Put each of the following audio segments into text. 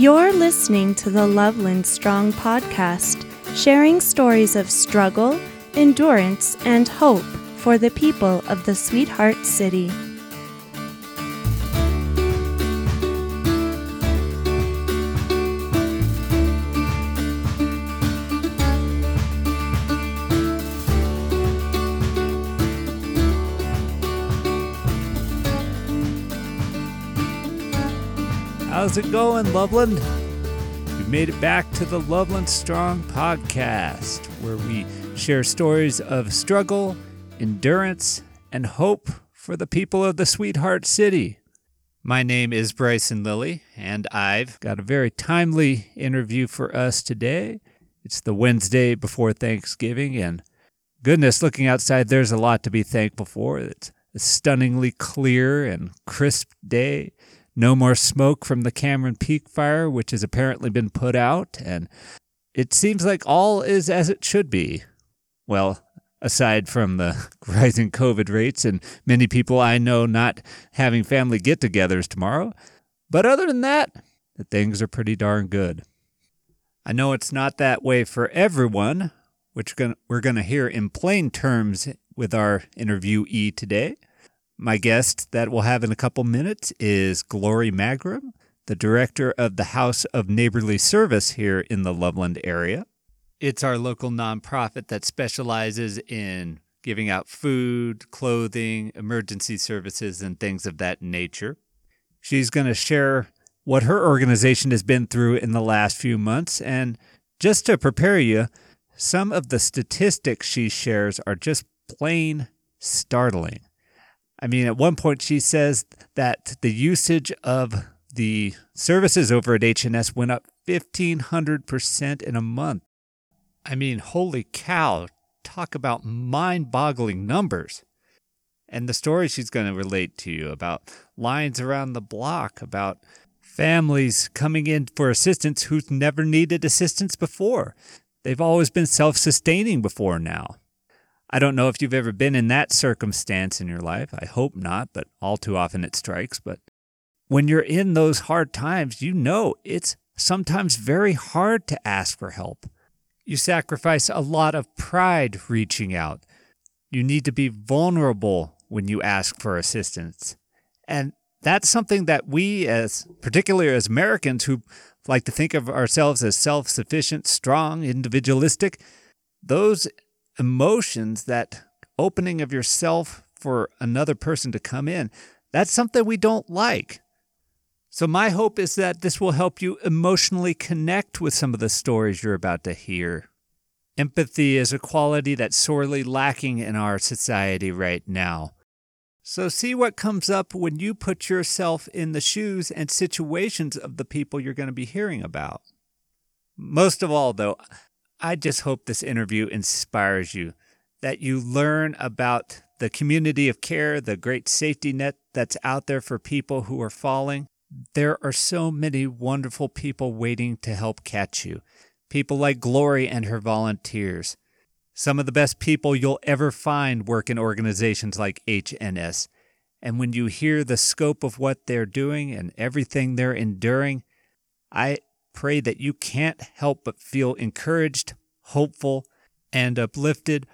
You're listening to the Loveland Strong podcast, sharing stories of struggle, endurance, and hope for the people of the Sweetheart City. How's it going, Loveland? We made it back to the Loveland Strong podcast, where we share stories of struggle, endurance, and hope for the people of the Sweetheart City. My name is Bryson Lilly, and I've got a very timely interview for us today. It's the Wednesday before Thanksgiving, and goodness, looking outside, there's a lot to be thankful for. It's a stunningly clear and crisp day. No more smoke from the Cameron Peak fire, which has apparently been put out, and it seems like all is as it should be. Well, aside from the rising COVID rates and many people I know not having family get togethers tomorrow. But other than that, the things are pretty darn good. I know it's not that way for everyone, which we're going to hear in plain terms with our interviewee today. My guest that we'll have in a couple minutes is Glorie Magrum, the director of the House of Neighborly Service here in the Loveland area. It's our local nonprofit that specializes in giving out food, clothing, emergency services, and things of that nature. She's going to share what her organization has been through in the last few months. And just to prepare you, some of the statistics she shares are just plain startling. I mean, at one point she says that the usage of the services over at HNS went up 1500% in a month. I mean, holy cow, talk about mind-boggling numbers. And the story she's going to relate to you about lines around the block, about families coming in for assistance who've never needed assistance before. They've always been self sustaining before now. I don't know if you've ever been in that circumstance in your life. I hope not, but all too often it strikes. But when you're in those hard times, you know it's sometimes very hard to ask for help. You sacrifice a lot of pride reaching out. You need to be vulnerable when you ask for assistance. And that's something that we, as particularly as Americans who like to think of ourselves as self sufficient, strong, individualistic, those emotions, that opening of yourself for another person to come in, that's something we don't like. So, my hope is that this will help you emotionally connect with some of the stories you're about to hear. Empathy is a quality that's sorely lacking in our society right now. So, see what comes up when you put yourself in the shoes and situations of the people you're going to be hearing about. Most of all, though, I just hope this interview inspires you, that you learn about the community of care, the great safety net that's out there for people who are falling. There are so many wonderful people waiting to help catch you. People like Glorie and her volunteers. Some of the best people you'll ever find work in organizations like HNS. And when you hear the scope of what they're doing and everything they're enduring, I pray that you can't help but feel encouraged, hopeful, and uplifted,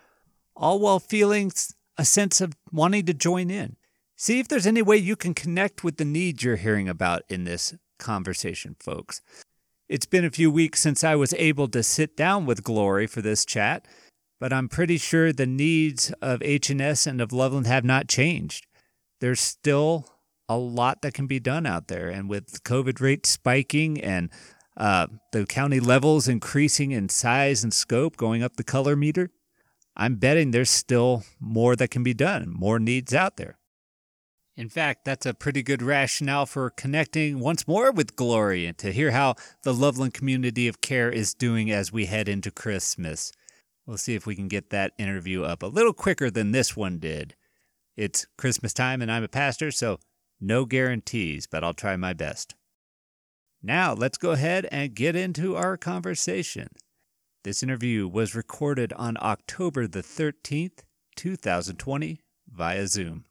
all while feeling a sense of wanting to join in. See if there's any way you can connect with the needs you're hearing about in this conversation, folks. It's been a few weeks since I was able to sit down with Glorie for this chat, but I'm pretty sure the needs of HNS and of Loveland have not changed. There's still a lot that can be done out there, and with COVID rates spiking and uh, the county levels increasing in size and scope, going up the color meter, I'm betting there's still more that can be done, more needs out there. In fact, that's a pretty good rationale for connecting once more with Glorie and to hear how the Loveland community of care is doing as we head into Christmas. We'll see if we can get that interview up a little quicker than this one did. It's Christmas time and I'm a pastor, so no guarantees, but I'll try my best. Now, let's go ahead and get into our conversation. This interview was recorded on October the 13th, 2020, via Zoom.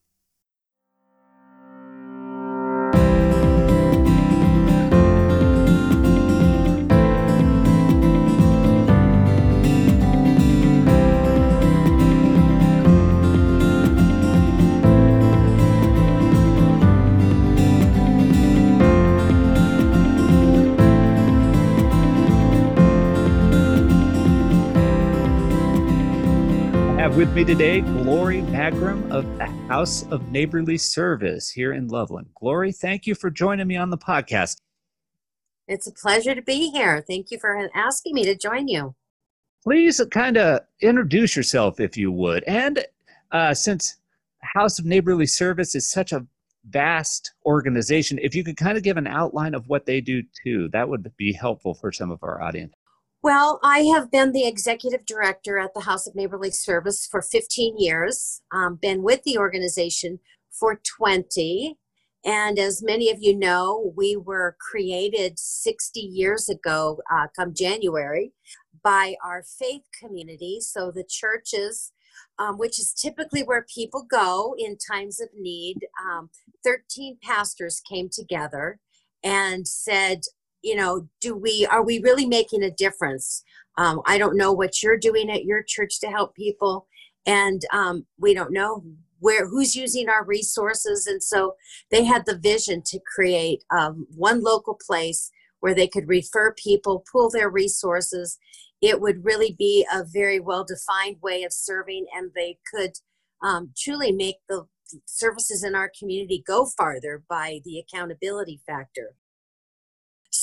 Have with me today Glorie Magrum of the House of Neighborly Service here in Loveland. Glorie, thank you for joining me on the podcast. It's a pleasure to be here. Thank you for asking me to join you. Please kind of introduce yourself, if you would. And uh, since House of Neighborly Service is such a vast organization, if you could kind of give an outline of what they do too, that would be helpful for some of our audience. Well, I have been the executive director at the House of Neighborly Service for 15 years, um, been with the organization for 20. And as many of you know, we were created 60 years ago, uh, come January, by our faith community. So the churches, um, which is typically where people go in times of need, um, 13 pastors came together and said, you know do we are we really making a difference? Um, i don't know what you're doing at your church to help people. And um, we don't know where who's using our resources. And so they had the vision to create um, one local place where they could refer people pool their resources. It would really be a very well defined way of serving and they could um, truly make the services in our community go farther by the accountability factor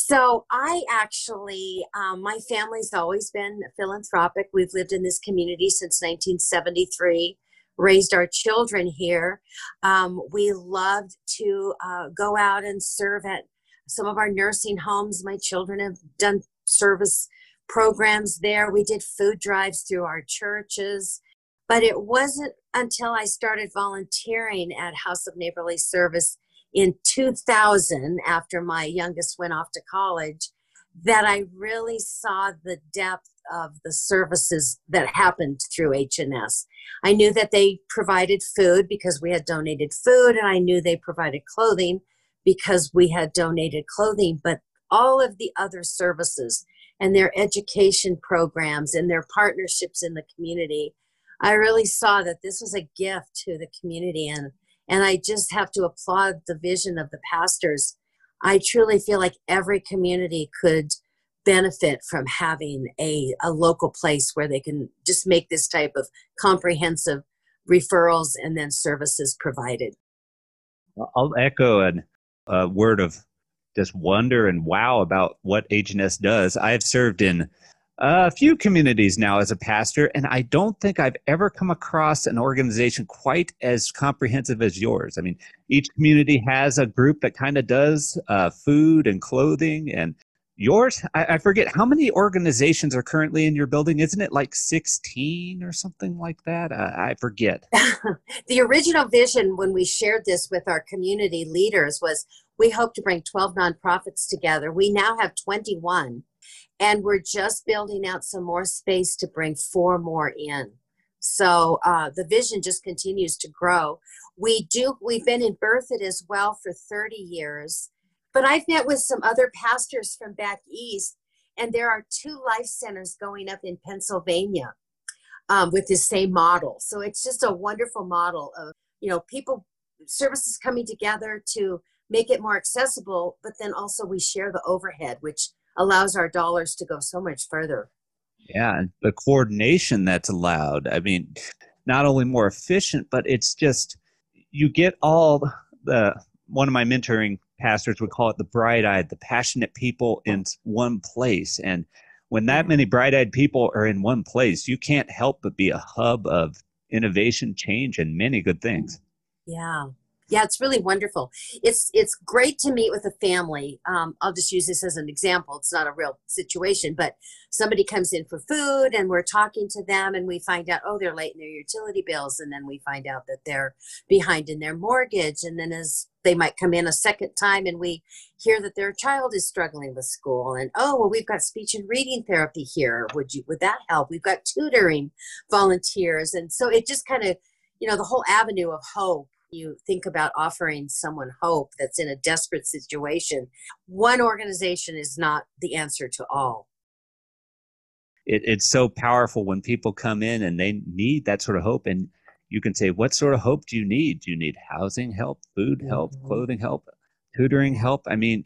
so I actually, um, my family's always been philanthropic. We've lived in this community since 1973, raised our children here. Um, we loved to uh, go out and serve at some of our nursing homes. My children have done service programs there. We did food drives through our churches. But it wasn't until I started volunteering at House of Neighborly Service in 2000 after my youngest went off to college that I really saw the depth of the services that happened through HNS. I knew that they provided food because we had donated food and I knew they provided clothing because we had donated clothing, but all of the other services and their education programs and their partnerships in the community, I really saw that this was a gift to the community and and I just have to applaud the vision of the pastors. I truly feel like every community could benefit from having a, a local place where they can just make this type of comprehensive referrals and then services provided. I'll echo a, a word of just wonder and wow about what HNS does. I've served in a few communities now as a pastor, and I don't think I've ever come across an organization quite as comprehensive as yours. I mean, each community has a group that kind of does uh, food and clothing, and yours, I, I, forget how many organizations are currently in your building. Isn't it like 16 or something like that? Uh, I forget. the original vision when we shared this with our community leaders was we hope to bring 12 nonprofits together. We now have 21 and we're just building out some more space to bring four more in. So uh, the vision just continues to grow. We do we've been in berthoud as well for 30 years but i've met with some other pastors from back east and there are two life centers going up in pennsylvania um, with this same model. So it's just a wonderful model of you know people services coming together to make it more accessible but then also we share the overhead which allows our dollars to go so much further. Yeah, and the coordination that's allowed. I mean, not only more efficient, but it's just you get all the one of my mentoring pastors would call it the bright-eyed, the passionate people in one place. And when that many bright-eyed people are in one place, you can't help but be a hub of innovation, change, and many good things. Yeah, yeah it's really wonderful. It's it's great to meet with a family. Um, i'll just use this as an example. It's not a real situation but somebody comes in for food and we're talking to them and we find out oh they're late in their utility bills. And then we find out that they're behind in their mortgage. And then as they might come in a second time and we hear that their child is struggling with school and oh well we've got speech and reading therapy here. Would you would that help? We've got tutoring volunteers. And so it just kind of you know the whole avenue of hope you think about offering someone hope that's in a desperate situation, one organization is not the answer to all. It, it's so powerful when people come in and they need that sort of hope. And you can say, What sort of hope do you need? Do you need housing help, food help, mm-hmm. clothing help, tutoring help? I mean,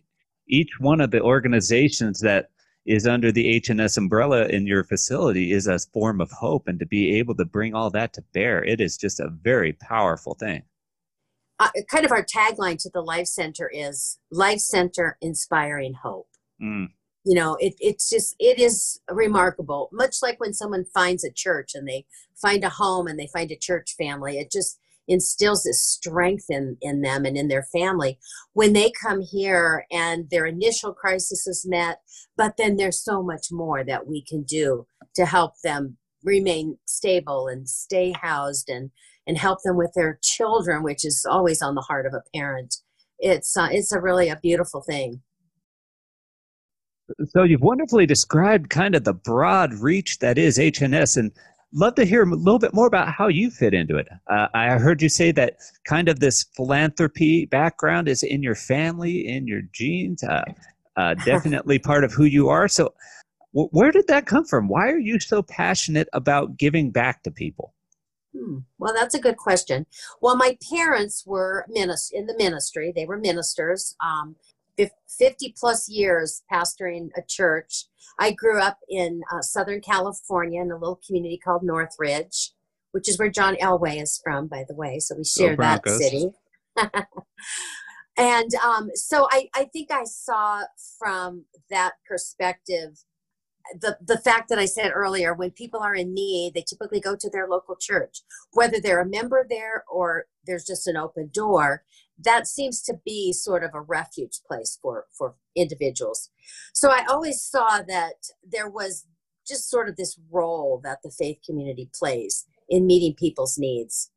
each one of the organizations that is under the HNS umbrella in your facility is a form of hope, and to be able to bring all that to bear, it is just a very powerful thing. Uh, kind of our tagline to the Life Center is Life Center Inspiring Hope. Mm. You know, it, it's just, it is remarkable. Much like when someone finds a church and they find a home and they find a church family, it just, instills this strength in, in them and in their family when they come here and their initial crisis is met but then there's so much more that we can do to help them remain stable and stay housed and and help them with their children which is always on the heart of a parent it's uh, it's a really a beautiful thing so you've wonderfully described kind of the broad reach that is HNS and love to hear a little bit more about how you fit into it. Uh, I heard you say that kind of this philanthropy background is in your family, in your genes, uh, uh, definitely part of who you are. So, w- where did that come from? Why are you so passionate about giving back to people? Hmm. Well, that's a good question. Well, my parents were minis- in the ministry. They were ministers. Um, 50 plus years pastoring a church. I grew up in uh, Southern California in a little community called Northridge, which is where John Elway is from, by the way. So we share that city. and um, so I, I think I saw from that perspective the the fact that I said earlier, when people are in need, they typically go to their local church, whether they're a member there or there's just an open door that seems to be sort of a refuge place for for individuals. So i always saw that there was just sort of this role that the faith community plays in meeting people's needs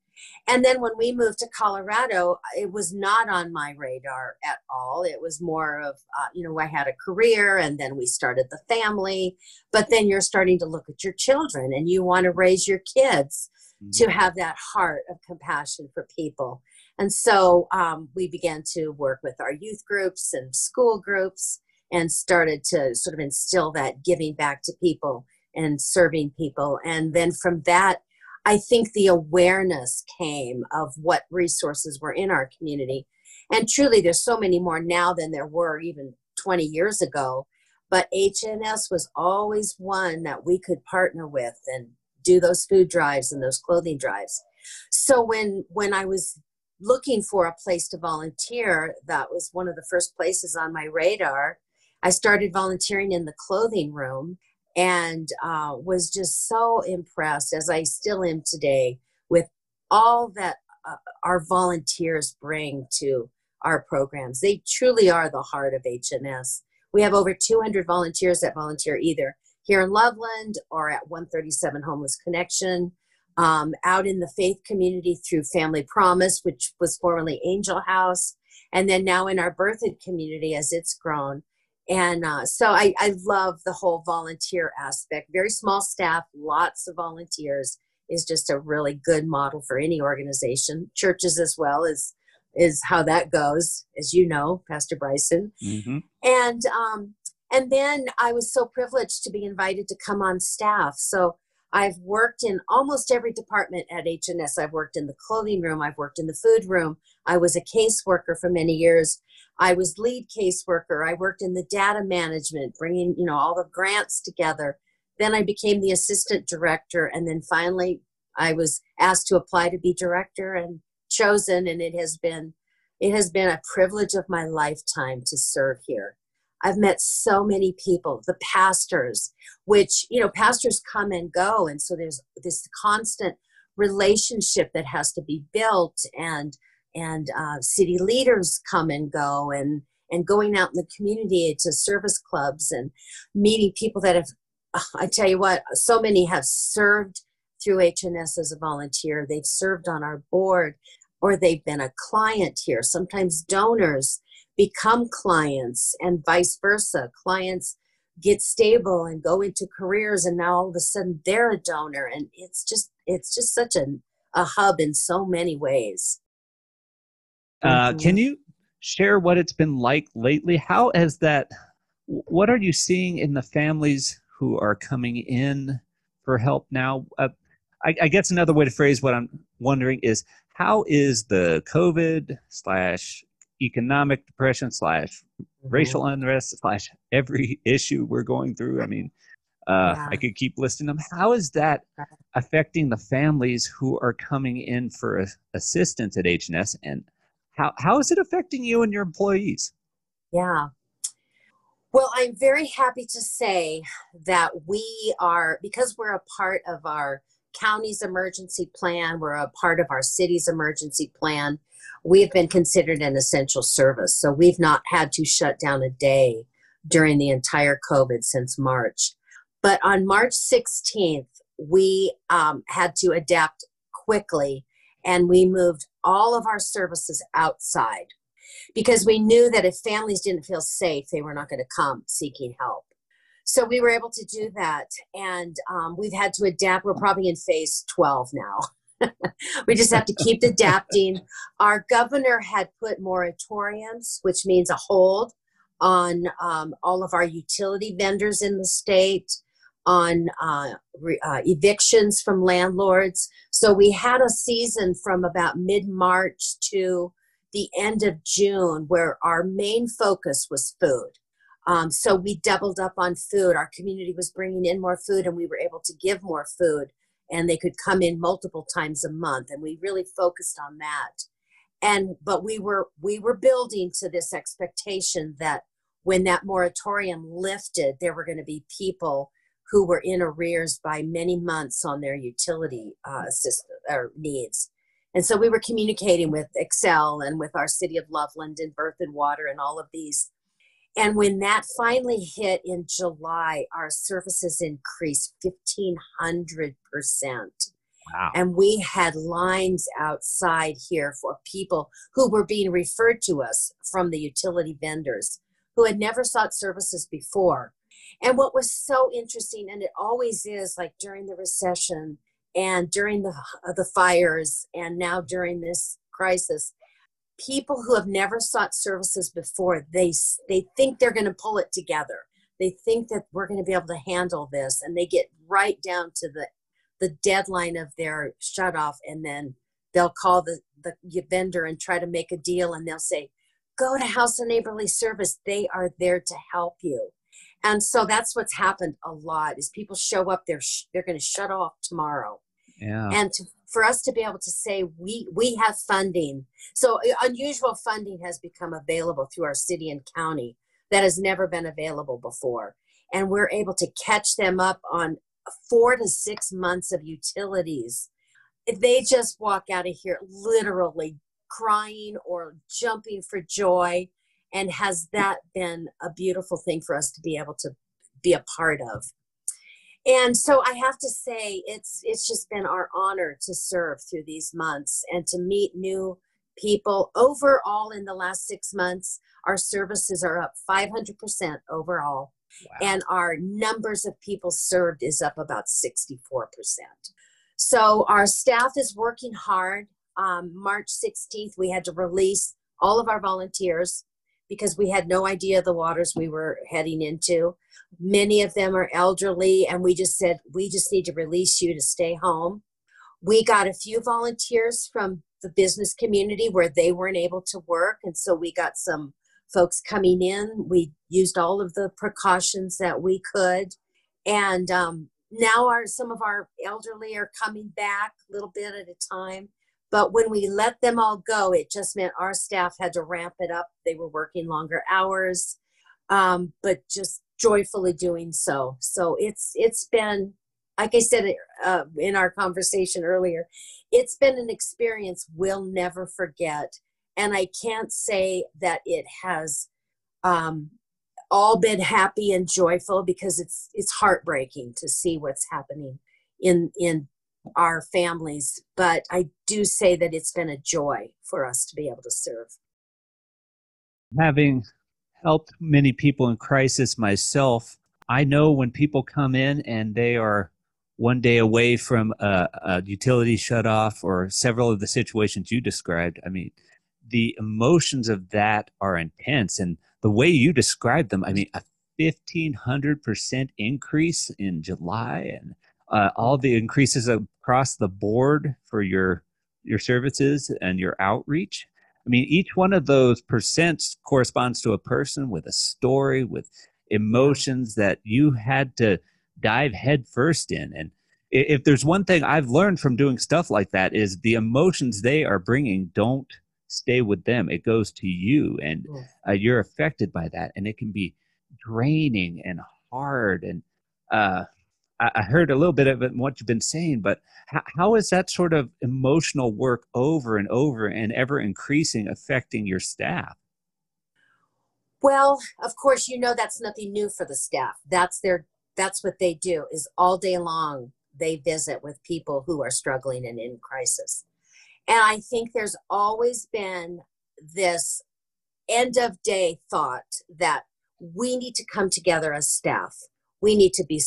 and then when we moved to colorado it was not on my radar at all it was more of uh, you know i had a career and then we started the family but then you're starting to look at your children and you want to raise your kids mm-hmm. to have that heart of compassion for people and so um, we began to work with our youth groups and school groups and started to sort of instill that giving back to people and serving people. And then from that, I think the awareness came of what resources were in our community. And truly, there's so many more now than there were even 20 years ago. But HNS was always one that we could partner with and do those food drives and those clothing drives. So when when I was looking for a place to volunteer, that was one of the first places on my radar. I started volunteering in the clothing room and uh, was just so impressed, as I still am today, with all that uh, our volunteers bring to our programs. They truly are the heart of HNS. We have over 200 volunteers that volunteer either here in Loveland or at 137 Homeless Connection um, out in the faith community through Family Promise, which was formerly Angel House, and then now in our Berthoud community as it's grown. And uh, so I, I love the whole volunteer aspect. Very small staff, lots of volunteers is just a really good model for any organization. Churches as well is is how that goes, as you know, Pastor Bryson. Mm-hmm. And um, and then I was so privileged to be invited to come on staff. So I've worked in almost every department at HNS. I've worked in the clothing room, I've worked in the food room. I was a caseworker for many years. I was lead caseworker. I worked in the data management, bringing, you know, all the grants together. Then I became the assistant director and then finally I was asked to apply to be director and chosen and it has been it has been a privilege of my lifetime to serve here. I've met so many people, the pastors, which, you know, pastors come and go. And so there's this constant relationship that has to be built and and uh, city leaders come and go and and going out in the community to service clubs and meeting people that have i tell you what so many have served through hns as a volunteer they've served on our board or they've been a client here sometimes donors become clients and vice versa. Clients get stable and go into careers and now all of a sudden they're a donor and it's just it's just such a, a hub in so many ways. Uh, can you share what it's been like lately? How has that what are you seeing in the families who are coming in for help now? Uh, I, I, guess another way to phrase what I'm wondering is how is the COVID slash economic depression slash mm-hmm. racial unrest slash every issue we're going through. I mean, uh, yeah. I could keep listing them. How is that affecting the families who are coming in for assistance at HNS, and how how is it affecting you and your employees? Yeah. Well, I'm very happy to say that we are because we're a part of our county's emergency plan, we're a part of our city's emergency plan. We have been considered an essential service, so we've not had to shut down a day during the entire COVID since March. But on March 16th, we um, had to adapt quickly and we moved all of our services outside because we knew that if families didn't feel safe, they were not going to come seeking help. So we were able to do that, and um, we've had to adapt. We're probably in phase 12 now. we just have to keep adapting. Our governor had put moratoriums, which means a hold on um, all of our utility vendors in the state on uh, re, uh, evictions from landlords. So we had a season from about mid March to the end of June where our main focus was food. Um, so we doubled up on food. Our community was bringing in more food, and we were able to give more food, and they could come in multiple times a month, and we really focused on that. And but we were we were building to this expectation that when that moratorium lifted, there were going to be people who were in arrears by many months on their utility uh, system or needs. And so we were communicating with Xcel and with our city of Loveland and Berthoud Water and all of these. And when that finally hit in July, our services increased 1,500%. Wow. And we had lines outside here for people who were being referred to us from the utility vendors who had never sought services before and what was so interesting, and it always is like during the recession and during the, uh, the fires and now during this crisis, people who have never sought services before, they, they think they're going to pull it together. They think that we're going to be able to handle this, and they get right down to the, the deadline of their shut off, and then they'll call the, the vendor and try to make a deal, and they'll say, Go to House of Neighborly Service. They are there to help you and so that's what's happened a lot is people show up they're sh- they're going to shut off tomorrow. Yeah. And to, for us to be able to say we we have funding. So uh, unusual funding has become available through our city and county that has never been available before. And we're able to catch them up on four to six months of utilities. If they just walk out of here literally crying or jumping for joy and has that been a beautiful thing for us to be able to be a part of? And so i have to say it's it's just been our honor to serve through these months and to meet new people. Overall in the last six months our services are up 500% overall. Wow. and our numbers of people served is up about 64% so our staff is working hard. Um, march 16th we had to release all of our volunteers because we had no idea the waters we were heading into. Many of them are elderly, and we just said, we just need to release you to stay home. We got a few volunteers from the business community where they weren't able to work, and so we got some folks coming in. We used all of the precautions that we could, and um, now our some of our elderly are coming back a little bit at a time but when we let them all go, it just meant our staff had to ramp it up. They were working longer hours, um, but just joyfully doing so. So it's it's been, like I said uh, in our conversation earlier, it's been an experience we'll never forget. And I can't say that it has um, all been happy and joyful because it's it's heartbreaking to see what's happening in in our families, but I do say that it's been a joy for us to be able to serve. Having helped many people in crisis myself, I know when people come in and they are one day away from a, a utility shut off or several of the situations you described. I mean, the emotions of that are intense. And the way you described them, I mean, a 1500% increase in July and uh, all the increases across the board for your your services and your outreach. I mean, each one of those percents corresponds to a person with a story, with emotions that you had to dive headfirst in. And if there's one thing I've learned from doing stuff like that is the emotions they are bringing don't stay with them. It goes to you, and uh, you're affected by that, and it can be draining and hard. And uh, I, heard a little bit of what you've been saying, but how, how is that sort of emotional work over and over and ever increasing affecting your staff? Well, of course, you know that's nothing new for the staff. That's their that's what they do is all day long they visit with people who are struggling and in crisis. And I think there's always been this end of day thought that we need to come together as staff. We need to be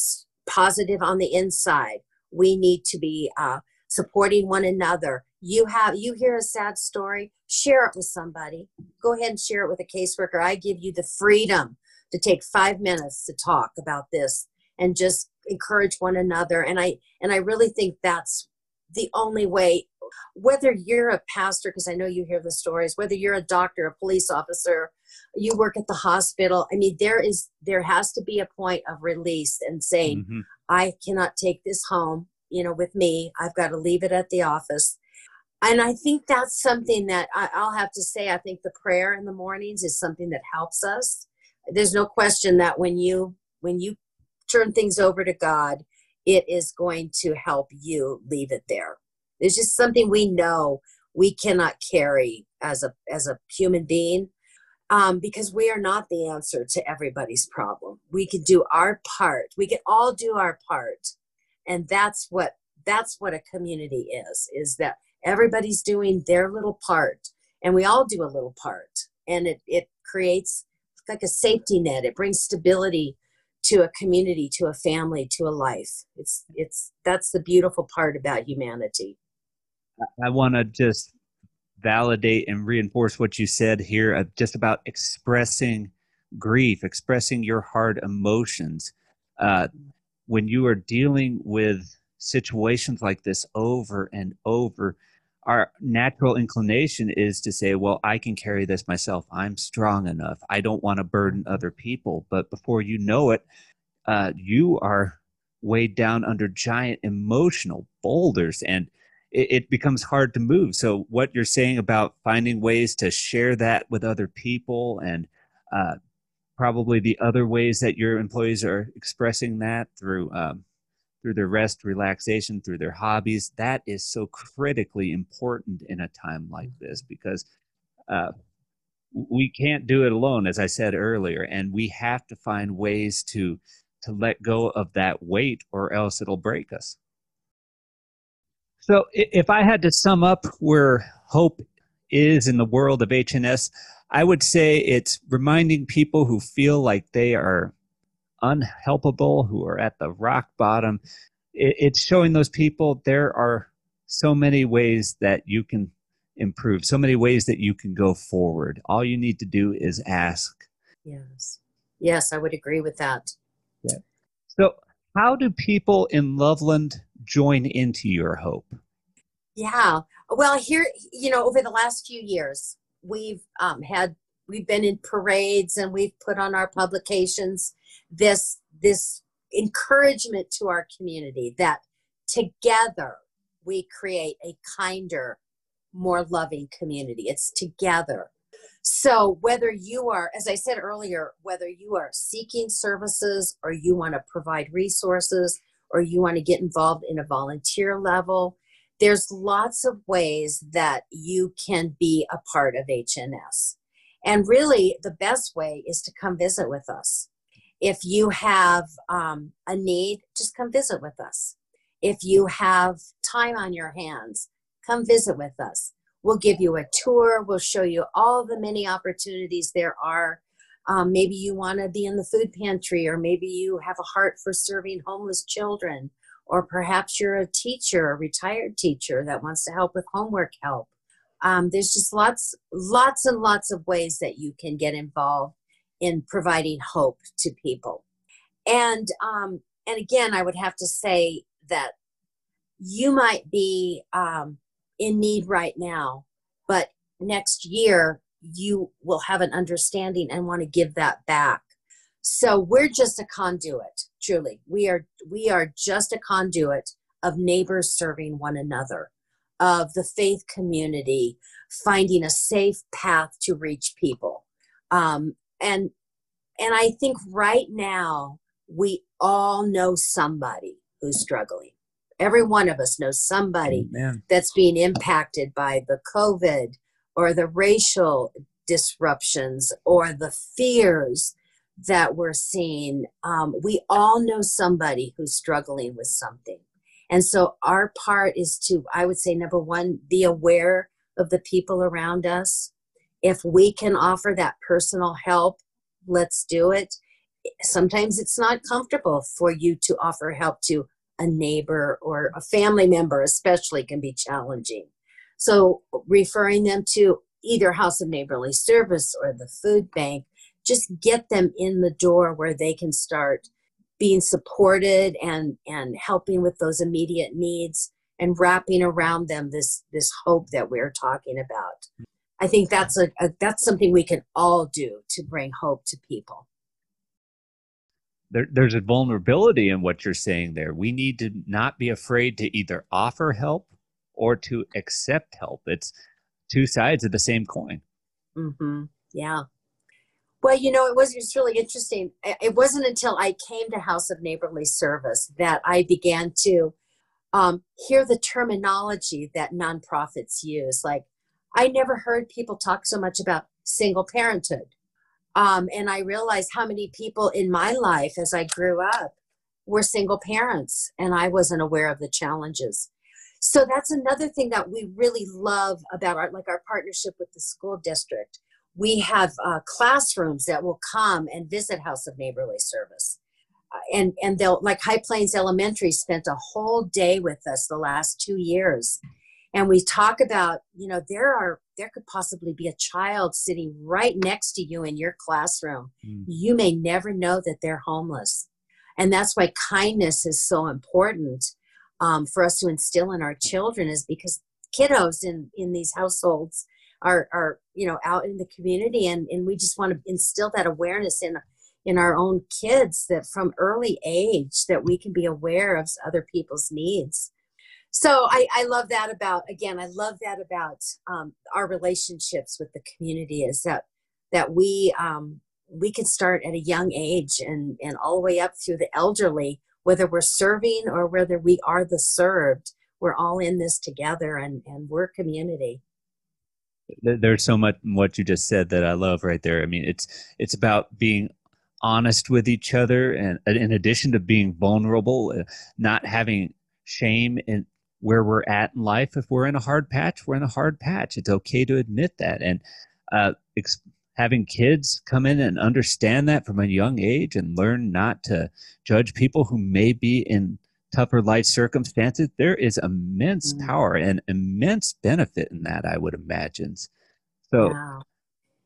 positive on the inside. We need to be uh, supporting one another. You have you hear a sad story, share it with somebody. Go ahead and share it with a caseworker. I give you the freedom to take five minutes to talk about this and just encourage one another and i and i really think that's the only way whether you're a pastor because i know you hear the stories whether you're a doctor a police officer you work at the hospital i mean there is there has to be a point of release and saying mm-hmm. i cannot take this home you know with me i've got to leave it at the office and i think that's something that I, i'll have to say i think the prayer in the mornings is something that helps us there's no question that when you when you turn things over to God, it is going to help you leave it there. It's just something we know we cannot carry as a as a human being um, because we are not the answer to everybody's problem. We can do our part. We can all do our part, and that's what that's what a community is. Is that everybody's doing their little part, and we all do a little part, and it it creates like a safety net. It brings stability to a community to a family to a life it's it's that's the beautiful part about humanity i want to just validate and reinforce what you said here just about expressing grief expressing your hard emotions uh, when you are dealing with situations like this over and over our natural inclination is to say, well, I can carry this myself. I'm strong enough. I don't want to burden other people. But before you know it, uh, you are weighed down under giant emotional boulders and it, it becomes hard to move. So, what you're saying about finding ways to share that with other people and uh, probably the other ways that your employees are expressing that through um, through their rest, relaxation, through their hobbies. That is so critically important in a time like this because uh, we can't do it alone, as I said earlier, and we have to find ways to to let go of that weight, or else it'll break us. So, if I had to sum up where hope is in the world of HNS, I would say it's reminding people who feel like they are unhelpable, who are at the rock bottom. It's showing those people there are so many ways that you can improve, so many ways that you can go forward. All you need to do is ask. Yes. Yes, I would agree with that. Yeah. So, how do people in Loveland join into your hope? Yeah. Well, here, you know, over the last few years, we've um, had we've been in parades and we've put on our publications this this encouragement to our community that together we create a kinder more loving community it's together so whether you are as i said earlier whether you are seeking services or you want to provide resources or you want to get involved in a volunteer level there's lots of ways that you can be a part of hns and really, the best way is to come visit with us. If you have um, a need, just come visit with us. If you have time on your hands, come visit with us. We'll give you a tour. We'll show you all the many opportunities there are. Um, maybe you want to be in the food pantry, or maybe you have a heart for serving homeless children, or perhaps you're a teacher, a retired teacher that wants to help with homework help um, there's just lots lots and lots of ways that you can get involved in providing hope to people and um, and again i would have to say that you might be um, in need right now but next year you will have an understanding and want to give that back. So we're just a conduit truly. We are we are just a conduit of neighbors serving one another of the faith community finding a safe path to reach people. Um, and and i think right now we all know somebody who's struggling every one of us knows somebody Amen. that's being impacted by the covid or the racial disruptions or the fears that we're seeing. Um, we all know somebody who's struggling with something. And so our part is to i would say number one be aware of the people around us. If we can offer that personal help let's do it. Sometimes it's not comfortable for you to offer help to a neighbor or a family member especially can be challenging. So referring them to either house of neighborly service or the food bank just get them in the door where they can start being supported and and helping with those immediate needs and wrapping around them this this hope that we're talking about. I think that's a, a that's something we can all do to bring hope to people there, there's a vulnerability in what you're saying there. We need to not be afraid to either offer help or to accept help. It's two sides of the same coin. Mm-hmm. Yeah. Well, you know, it was just really interesting. It wasn't until I came to House of Neighborly Service that I began to um, hear the terminology that nonprofits use. Like, I never heard people talk so much about single parenthood um, and I realized how many people in my life as I grew up were single parents, and I wasn't aware of the challenges. So that's another thing that we really love about our like our partnership with the school district. We have uh, classrooms that will come and visit House of Neighborly Service, uh, and and they'll like High Plains Elementary spent a whole day with us the last two years, and we talk about you know there are there could possibly be a child sitting right next to you in your classroom. Mm. you may never know that they're homeless. And that's why kindness is so important um, for us to instill in our children is because kiddos in in these households are are you know out in the community. And and we just want to instill that awareness in in our own kids that from early age that we can be aware of other people's needs so I, I love that about again i love that about um, our relationships with the community is that that we um, we can start at a young age and and all the way up through the elderly whether we're serving or whether we are the served we're all in this together and and we're community. There's so much what you just said that i love right there. I mean it's it's about being honest with each other and in addition to being vulnerable uh, not having shame in where we're at in life. If we're in a hard patch, we're in a hard patch. It's okay to admit that. And uh, ex- having kids come in and understand that from a young age and learn not to judge people who may be in tougher life circumstances, there is immense mm. power and immense benefit in that, I would imagine. So, wow.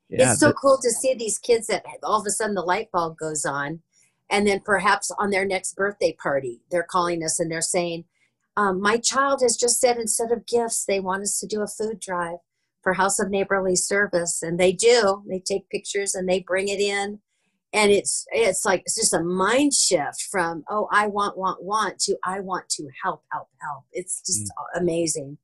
yeah, it's so but, cool to see these kids that all of a sudden the light bulb goes on. And then perhaps on their next birthday party, they're calling us and they're saying, um, my child has just said instead of gifts, they want us to do a food drive for House of Neighborly Service, and they do. They take pictures and they bring it in, and it's it's like it's just a mind shift from oh I want want want to I want to help help help. It's just mm. amazing.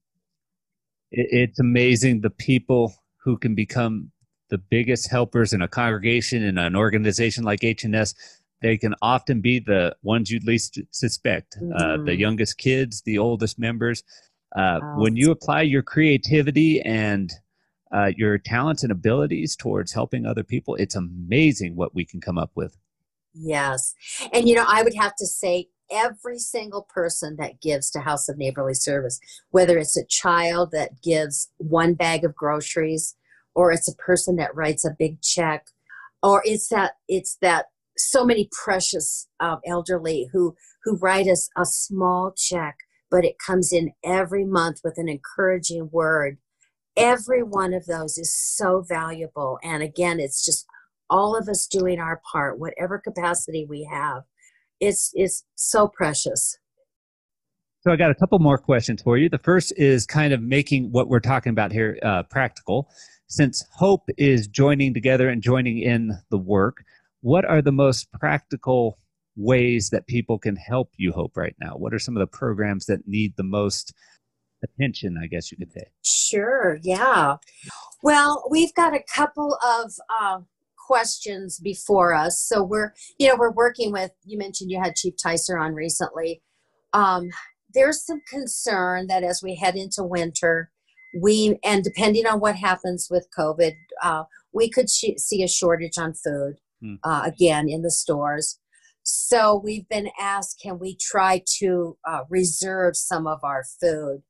It's amazing the people who can become the biggest helpers in a congregation in an organization like HNS they can often be the ones you'd least suspect mm-hmm. uh, the mm-hmm. youngest kids the oldest members uh, wow. when you apply your creativity and uh, your talents and abilities towards helping other people it's amazing what we can come up with yes and you know i would have to say every single person that gives to house of neighborly service whether it's a child that gives one bag of groceries or it's a person that writes a big check or it's that it's that so many precious uh, elderly who who write us a small check, but it comes in every month with an encouraging word. Every one of those is so valuable, and again, it's just all of us doing our part, whatever capacity we have. It's it's so precious. So I got a couple more questions for you. The first is kind of making what we're talking about here uh, practical. Since Hope is joining together and joining in the work, what are the most practical ways that people can help you hope right now? What are some of the programs that need the most attention, I guess you could say? Sure, yeah. Well, we've got a couple of uh, questions before us. So we're, you know, we're working with, you mentioned you had Chief Ticer on recently. Um, there's some concern that as we head into winter, we and depending on what happens with COVID, uh, we could sh- see a shortage on food hmm. uh, again in the stores. So we've been asked, can we try to uh, reserve some of our food?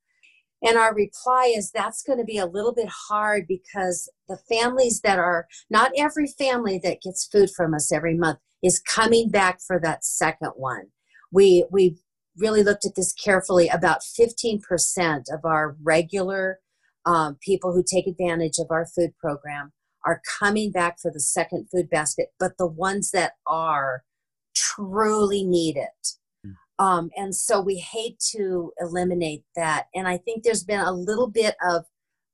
And our reply is that's going to be a little bit hard because the families that are not every family that gets food from us every month is coming back for that second one. We we really looked at this carefully, about 15% of our regular um, people who take advantage of our food program are coming back for the second food basket, but the ones that are truly need it. Hmm. Um, and so we hate to eliminate that. And I think there's been a little bit of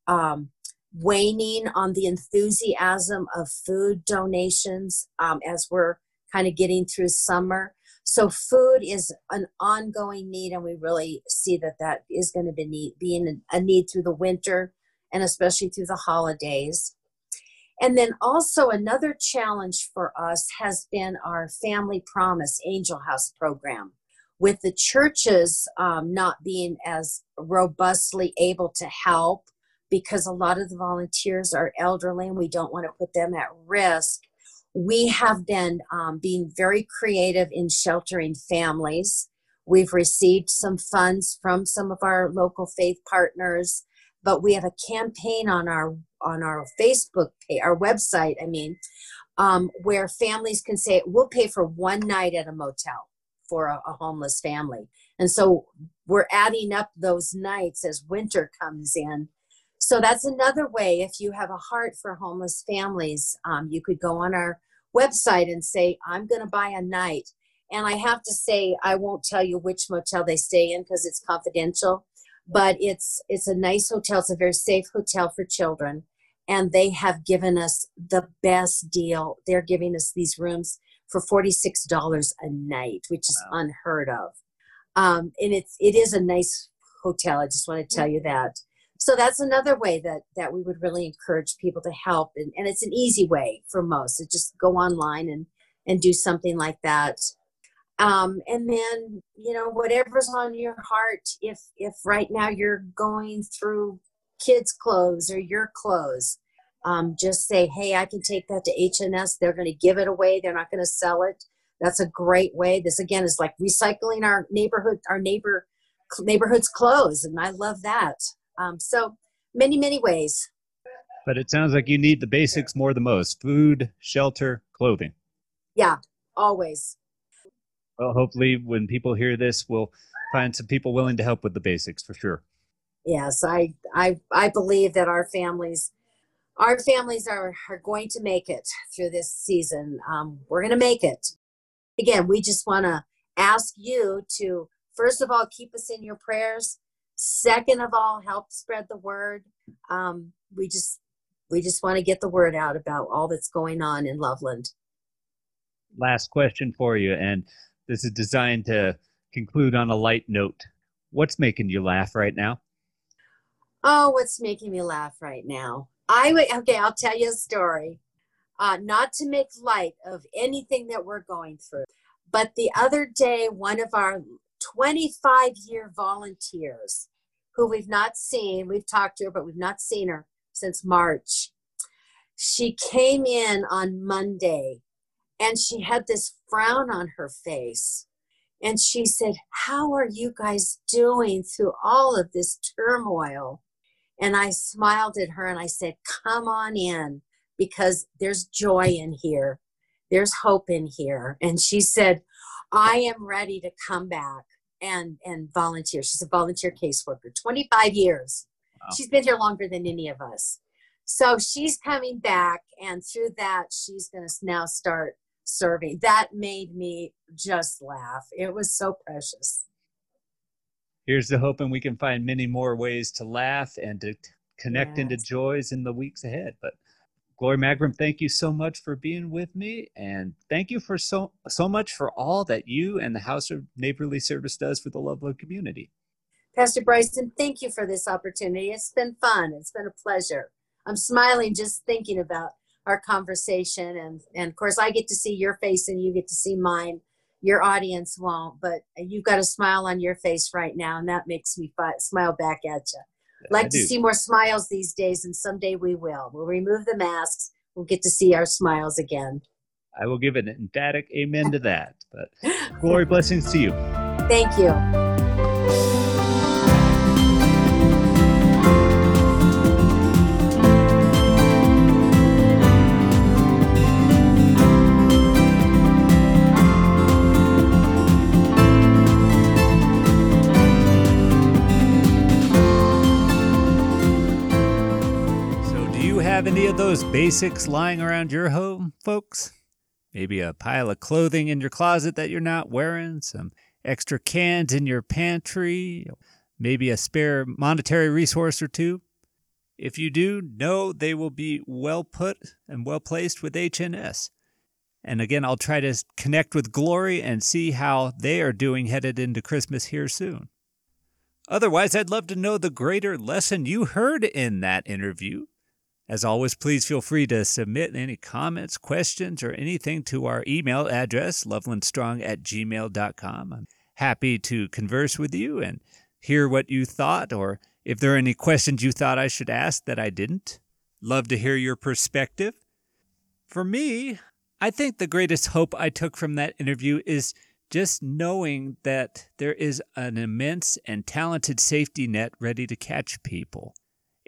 um, waning on the enthusiasm of food donations um, as we're kind of getting through summer. So food is an ongoing need, and we really see that that is going to be need, being a need through the winter and especially through the holidays. And then also another challenge for us has been our Family Promise Angel House program. With the churches um, not being as robustly able to help because a lot of the volunteers are elderly and we don't want to put them at risk we have been um, being very creative in sheltering families. We've received some funds from some of our local faith partners, but we have a campaign on our on our Facebook page, our website. I mean, um, where families can say we'll pay for one night at a motel for a, a homeless family, and so we're adding up those nights as winter comes in so that's another way. If you have a heart for homeless families, um, you could go on our website and say, I'm going to buy a night. And I have to say, I won't tell you which motel they stay in because it's confidential. But it's it's a nice hotel. It's a very safe hotel for children, and they have given us the best deal. They're giving us these rooms for forty six dollars a night, which is wow. unheard of. Um, and it's it is a nice hotel. I just want to tell you that so that's another way that that we would really encourage people to help and, and it's an easy way for most it's just go online and and do something like that um, and then you know whatever's on your heart if if right now you're going through kids clothes or your clothes um, just say hey i can take that to hns they're going to give it away they're not going to sell it that's a great way this again is like recycling our neighborhood our neighbor neighborhood's clothes and i love that um, so many, many ways. But it sounds like you need the basics more than most food, shelter, clothing. Yeah, always. Well, hopefully, when people hear this, we'll find some people willing to help with the basics for sure. Yes, I, I, I believe that our families, our families are, are going to make it through this season. Um, we're going to make it. Again, we just want to ask you to, first of all, keep us in your prayers Second of all, help spread the word. Um, we just we just want to get the word out about all that's going on in Loveland. Last question for you, and this is designed to conclude on a light note. What's making you laugh right now? Oh, what's making me laugh right now? I would okay. I'll tell you a story. Uh, not to make light of anything that we're going through, but the other day, one of our 25 year volunteers who we've not seen. We've talked to her, but we've not seen her since March. She came in on Monday and she had this frown on her face. And she said, How are you guys doing through all of this turmoil? And I smiled at her and I said, Come on in because there's joy in here. There's hope in here. And she said, I am ready to come back and and volunteer. She's a volunteer caseworker, 25 years. Wow. She's been here longer than any of us. So she's coming back, and through that, she's going to now start serving. That made me just laugh. It was so precious. Here's to hoping we can find many more ways to laugh and to connect yes. into joys in the weeks ahead. But Glorie Magrum, thank you so much for being with me, and thank you for so so much for all that you and the House of Neighborly Service does for the Loveland community. Pastor Bryson, thank you for this opportunity. It's been fun. It's been a pleasure. I'm smiling just thinking about our conversation, and and of course I get to see your face and you get to see mine. Your audience won't, but you've got a smile on your face right now, and that makes me fi- smile back at you like to see more smiles these days, and someday we will. We'll remove the masks. We'll get to see our smiles again. I will give an emphatic amen to that. But Glorie blessings to you. Thank you. Have any of those basics lying around your home, folks? Maybe a pile of clothing in your closet that you're not wearing, some extra cans in your pantry, maybe a spare monetary resource or two. If you do, know they will be well put and well placed with HNS. And again, I'll try to connect with Glorie and see how they are doing headed into Christmas here soon. Otherwise, I'd love to know the greater lesson you heard in that interview. As always, please feel free to submit any comments, questions, or anything to our email address, lovelandstrong at gmail.com. I'm happy to converse with you and hear what you thought, or if there are any questions you thought I should ask that I didn't. Love to hear your perspective. For me, I think the greatest hope I took from that interview is just knowing that there is an immense and talented safety net ready to catch people.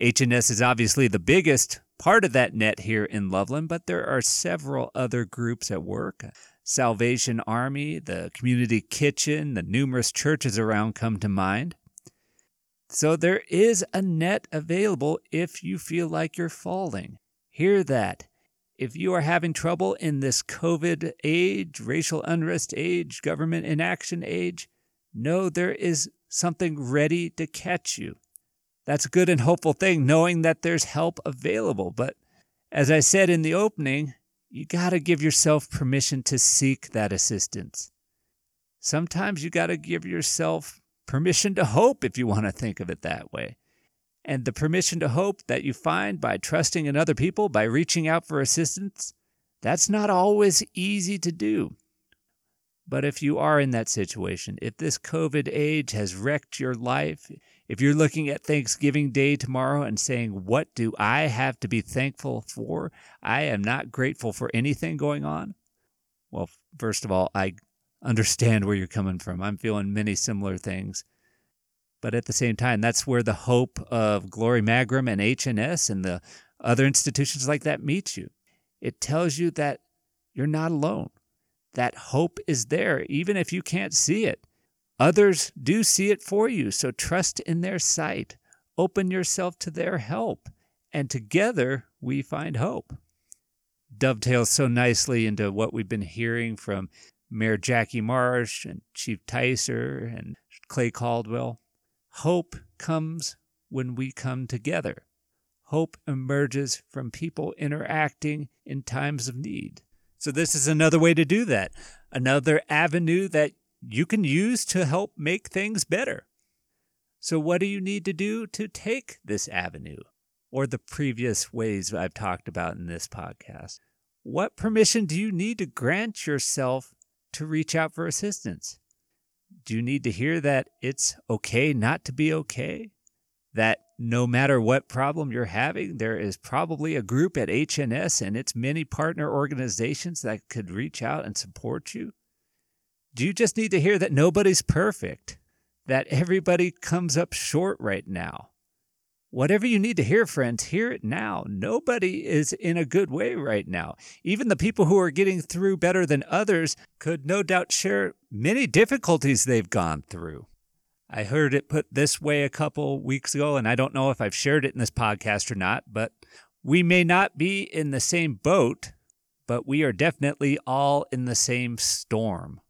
HNS is obviously the biggest part of that net here in Loveland, but there are several other groups at work. Salvation Army, the Community Kitchen, the numerous churches around come to mind. So there is a net available if you feel like you're falling. Hear that. If you are having trouble in this COVID age, racial unrest age, government inaction age, know there is something ready to catch you that's a good and hopeful thing, knowing that there's help available. But as I said in the opening, you got to give yourself permission to seek that assistance. Sometimes you got to give yourself permission to hope, if you want to think of it that way. And the permission to hope that you find by trusting in other people, by reaching out for assistance, that's not always easy to do. But if you are in that situation, if this COVID age has wrecked your life, if you're looking at Thanksgiving Day tomorrow and saying, What do I have to be thankful for? I am not grateful for anything going on. Well, first of all, I understand where you're coming from. I'm feeling many similar things. But at the same time, that's where the hope of Glorie Magrum and HNS and the other institutions like that meets you. It tells you that you're not alone. That hope is there, even if you can't see it. Others do see it for you, so trust in their sight. Open yourself to their help, and together we find hope. Dovetails so nicely into what we've been hearing from Mayor Jacki Marsh and Chief Ticer and Clay Caldwell. Hope comes when we come together. Hope emerges from people interacting in times of need. So, this is another way to do that. Another avenue that you can use to help make things better. So, what do you need to do to take this avenue or the previous ways I've talked about in this podcast? What permission do you need to grant yourself to reach out for assistance? Do you need to hear that it's okay not to be okay? That no matter what problem you're having, there is probably a group at HNS and its many partner organizations that could reach out and support you? Do you just need to hear that nobody's perfect? That everybody comes up short right now? Whatever you need to hear, friends, hear it now. Nobody is in a good way right now. Even the people who are getting through better than others could no doubt share many difficulties they've gone through. I heard it put this way a couple weeks ago, and I don't know if I've shared it in this podcast or not, but we may not be in the same boat, but we are definitely all in the same storm.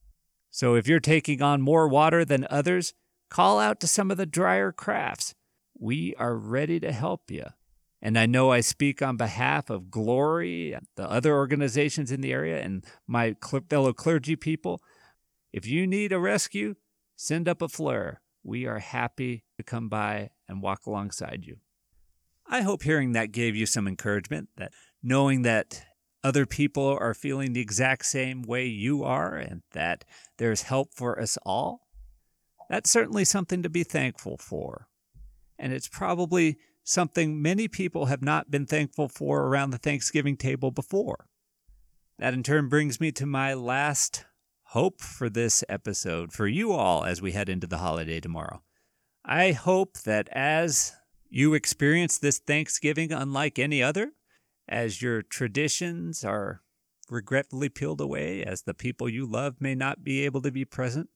So if you're taking on more water than others, Call out to some of the drier crafts. We are ready to help you. And I know I speak on behalf of Glorie, the other organizations in the area, and my fellow clergy people. If you need a rescue, send up a flare. We are happy to come by and walk alongside you. I hope hearing that gave you some encouragement, that knowing that other people are feeling the exact same way you are and that there's help for us all. That's certainly something to be thankful for. And it's probably something many people have not been thankful for around the Thanksgiving table before. That in turn brings me to my last hope for this episode for you all as we head into the holiday tomorrow. I hope that as you experience this Thanksgiving unlike any other, as your traditions are regretfully peeled away, as the people you love may not be able to be present,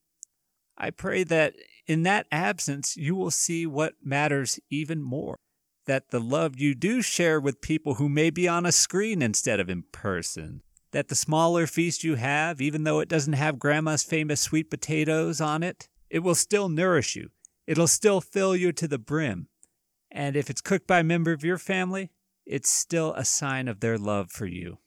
I pray that in that absence you will see what matters even more that the love you do share with people who may be on a screen instead of in person. That the smaller feast you have, even though it doesn't have grandma's famous sweet potatoes on it, it will still nourish you. It'll still fill you to the brim. And if it's cooked by a member of your family, it's still a sign of their love for you.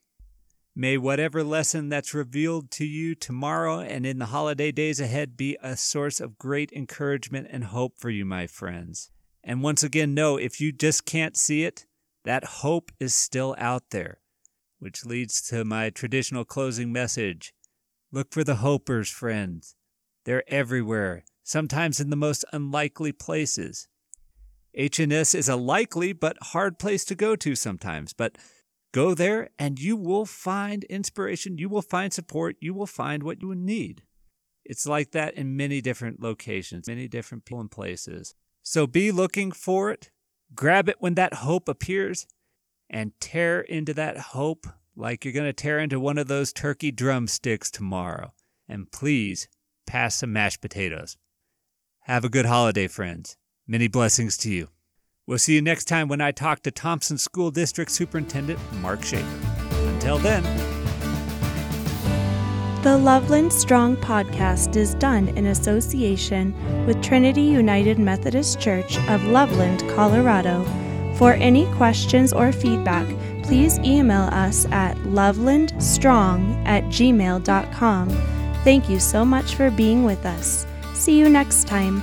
May whatever lesson that's revealed to you tomorrow and in the holiday days ahead be a source of great encouragement and hope for you, my friends. And once again, know if you just can't see it, that hope is still out there, which leads to my traditional closing message. Look for the hopers, friends. They're everywhere, sometimes in the most unlikely places. HNS is a likely but hard place to go to sometimes, but go there and you will find inspiration, you will find support, you will find what you need. It's like that in many different locations, many different people and places. So be looking for it, grab it when that hope appears, and tear into that hope like you're going to tear into one of those turkey drumsticks tomorrow. And please pass some mashed potatoes. Have a good holiday, friends. Many blessings to you. We'll see you next time when I talk to Thompson School District Superintendent Marc Schaefer. Until then, the Loveland Strong podcast is done in association with Trinity United Methodist Church of Loveland, Colorado. For any questions or feedback, please email us at lovelandstrong at gmail.com. Thank you so much for being with us. See you next time.